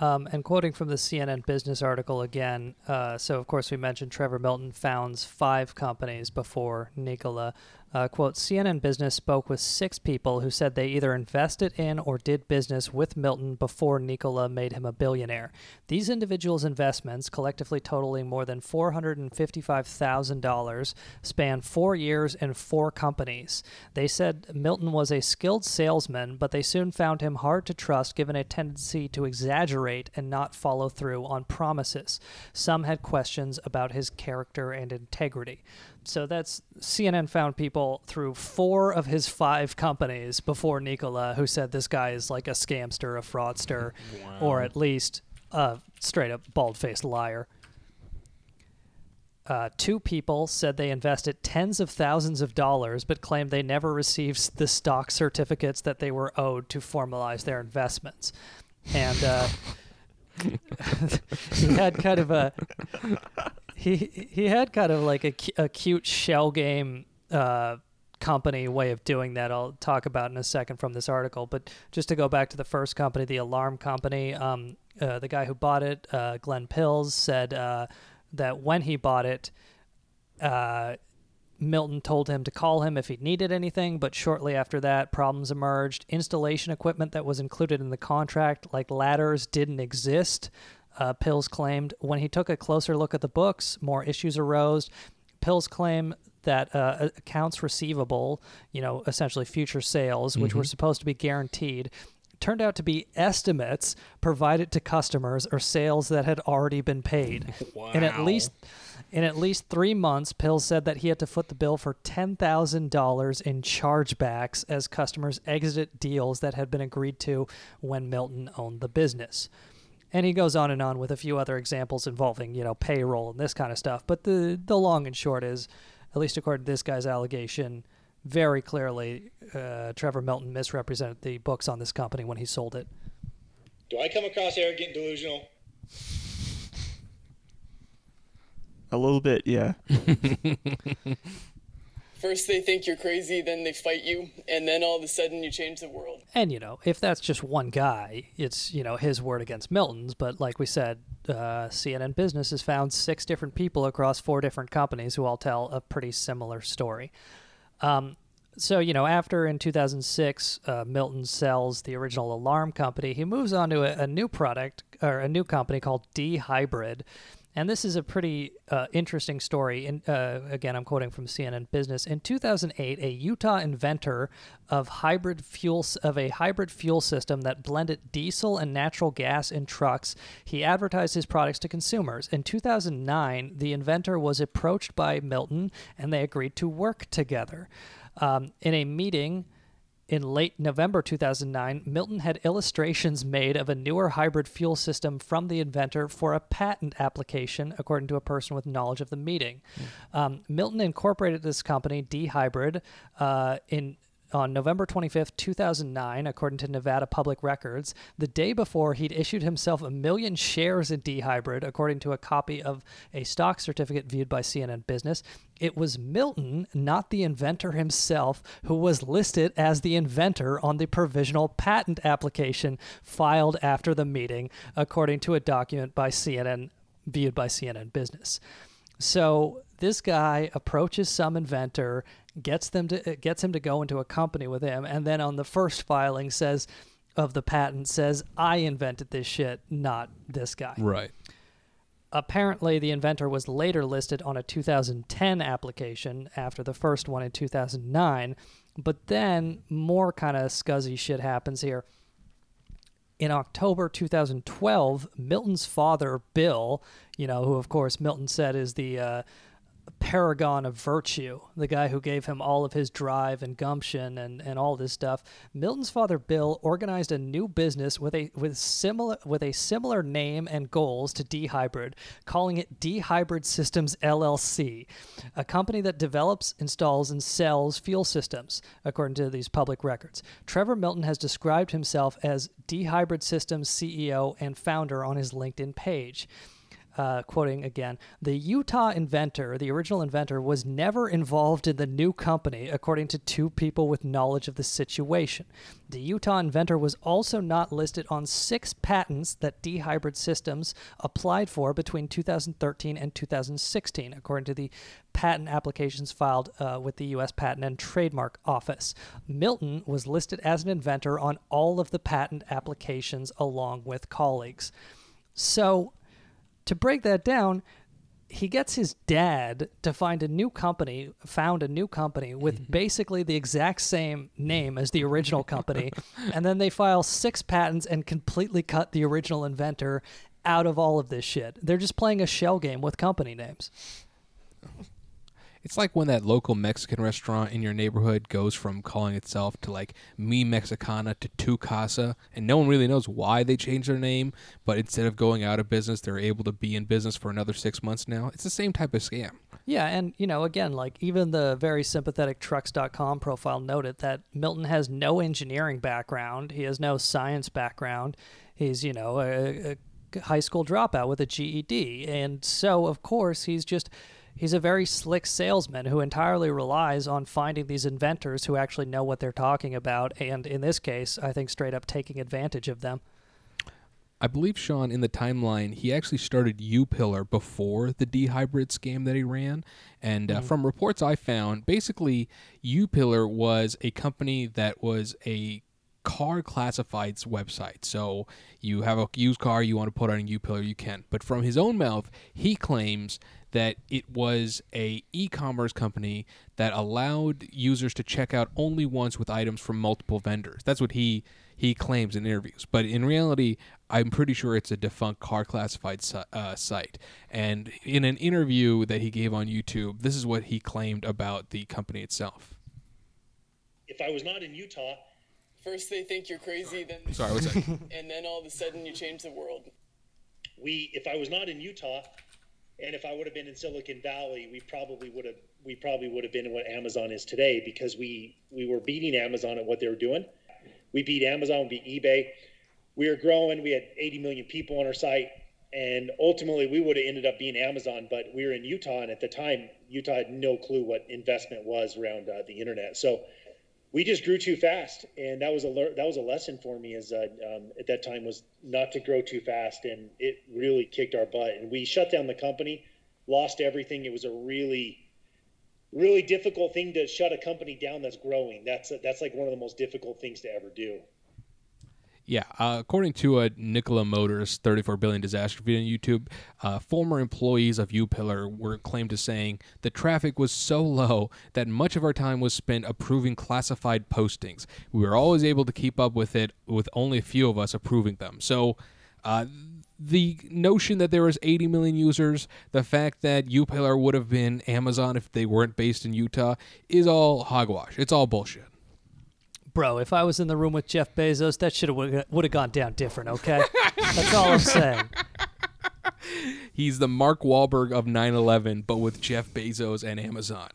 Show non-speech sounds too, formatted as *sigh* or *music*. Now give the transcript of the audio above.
Um, and quoting from the CNN Business article again, uh, so of course we mentioned Trevor Milton founds five companies before Nikola. Uh, quote, CNN Business spoke with six people who said they either invested in or did business with Milton before Nikola made him a billionaire. These individuals' investments, collectively totaling more than $455,000, span four years and four companies. They said Milton was a skilled salesman, but they soon found him hard to trust given a tendency to exaggerate and not follow through on promises. Some had questions about his character and integrity. So that's CNN found people through four of his five companies before Nikola who said this guy is like a scamster, a fraudster, *laughs* Wow. or at least a straight up bald faced liar. Uh, two people said they invested tens of thousands of dollars but claimed they never received the stock certificates that they were owed to formalize their investments. And uh, *laughs* he had kind of a he he had kind of like a, a cute shell game uh, company way of doing that. I'll talk about in a second from this article. But just to go back to the first company, the alarm company, um, uh, the guy who bought it, uh, Glenn Pills, said uh, that when he bought it, uh, Milton told him to call him if he needed anything, but shortly after that, problems emerged. Installation equipment that was included in the contract, like ladders, didn't exist. Uh, Pills claimed when he took a closer look at the books, more issues arose. Pills claim that uh, accounts receivable, you know, essentially future sales, which were supposed to be guaranteed, turned out to be estimates provided to customers or sales that had already been paid. Wow. *laughs* In at least in at least three months, Pills said that he had to foot the bill for ten thousand dollars in chargebacks as customers exited deals that had been agreed to when Milton owned the business. And he goes on and on with a few other examples involving, you know, payroll and this kind of stuff. But the the long and short is, at least according to this guy's allegation, very clearly, uh, Trevor Milton misrepresented the books on this company when he sold it. Do I come across arrogant and delusional? A little bit, yeah. *laughs* First they think you're crazy, then they fight you, and then all of a sudden you change the world. And you know, if that's just one guy, it's you know his word against Milton's. But like we said, uh, CNN Business has found six different people across four different companies who all tell a pretty similar story. Um, so you know, after in 2006, uh, Milton sells the original alarm company. He moves on to a, a new product or a new company called D Hybrid. And this is a pretty uh, interesting story. In, uh, again, I'm quoting from CNN Business. In 2008, a Utah inventor of hybrid fuels of a hybrid fuel system that blended diesel and natural gas in trucks, he advertised his products to consumers. In 2009, the inventor was approached by Milton, and they agreed to work together. Um, in a meeting, in late November 2009, Milton had illustrations made of a newer hybrid fuel system from the inventor for a patent application, according to a person with knowledge of the meeting. Um, Milton incorporated this company, D Hybrid, uh, in on November 25th, 2009, according to Nevada Public Records, the day before he'd issued himself a million shares in D Hybrid, according to a copy of a stock certificate viewed by CNN Business. It was Milton, not the inventor himself, who was listed as the inventor on the provisional patent application filed after the meeting, according to a document by CNN viewed by CNN Business. So this guy approaches some inventor, gets them to gets him to go into a company with him, and then on the first filing says of the patent says I invented this shit, not this guy. Right. Apparently, the inventor was later listed on a 2010 application after the first one in 2009. But then more kind of scuzzy shit happens here. In October 2012, Milton's father, Bill, you know, who of course Milton said is the uh, paragon of virtue, the guy who gave him all of his drive and gumption and, and all this stuff. Milton's father Bill organized a new business with a with similar with a similar name and goals to D Hybrid, calling it D Hybrid Systems LLC, a company that develops, installs, and sells fuel systems, according to these public records. Trevor Milton has described himself as D Hybrid Systems CEO and founder on his LinkedIn page. Uh, quoting again, the Utah inventor, the original inventor, was never involved in the new company, according to two people with knowledge of the situation. The Utah inventor was also not listed on six patents that D Hybrid Systems applied for between 2013 and 2016, according to the patent applications filed uh, with the U.S. Patent and Trademark Office. Milton was listed as an inventor on all of the patent applications along with colleagues. So, to break that down, he gets his dad to find a new company, found a new company with mm-hmm. basically the exact same name as the original company, *laughs* and then they file six patents and completely cut the original inventor out of all of this shit. They're just playing a shell game with company names. It's like when that local Mexican restaurant in your neighborhood goes from calling itself to like Mi Mexicana to Tu Casa, and no one really knows why they changed their name, but instead of going out of business, they're able to be in business for another six months now. It's the same type of scam. Yeah, and you know, again, like even the very sympathetic trucks.com profile noted that Milton has no engineering background, he has no science background. He's, you know, a, a high school dropout with a GED. And so, of course, he's just he's a very slick salesman who entirely relies on finding these inventors who actually know what they're talking about and in this case, I think straight up taking advantage of them. I believe Sean in the timeline he actually started U Pillar before the D hybrid scam that he ran, and uh, from reports I found, basically U Pillar was a company that was a car classifieds website. So you have a used car you want to put on U Pillar, you can. But from his own mouth, he claims that it was a e-commerce company that allowed users to check out only once with items from multiple vendors. That's what he he claims in interviews. But in reality, I'm pretty sure it's a defunct car classified si- uh, site. And in an interview that he gave on YouTube, this is what he claimed about the company itself. If I was not in Utah, First they think you're crazy, then *laughs* Sorry, what's that? *laughs* and then all of a sudden you change the world. we if I was not in Utah, and if I would have been in Silicon Valley, we probably would have we probably would have been what Amazon is today because we we were beating Amazon at what they were doing. We beat Amazon, we beat eBay. We were growing. We had 80 million people on our site, and ultimately we would have ended up being Amazon. But we were in Utah, and at the time, Utah had no clue what investment was around uh, the internet. So we just grew too fast, and that was a lear- that was a lesson for me. As uh, um, at that time was not to grow too fast, and it really kicked our butt. And we shut down the company, lost everything. It was a really really difficult thing to shut a company down that's growing. That's that's like one of the most difficult things to ever do. Yeah, uh, according to a Nikola Motors 34 billion disaster video on YouTube, uh, former employees of UPillar were claimed to saying the traffic was so low that much of our time was spent approving classified postings. We were always able to keep up with it, with only a few of us approving them. So. Uh, the notion that there was 80 million users, the fact that UPillar would have been Amazon if they weren't based in Utah, is all hogwash. It's all bullshit. Bro, if I was in the room with Jeff Bezos, that should have would have gone down different, okay? That's all I'm saying. *laughs* He's the Mark Wahlberg of 9/11, but with Jeff Bezos and Amazon.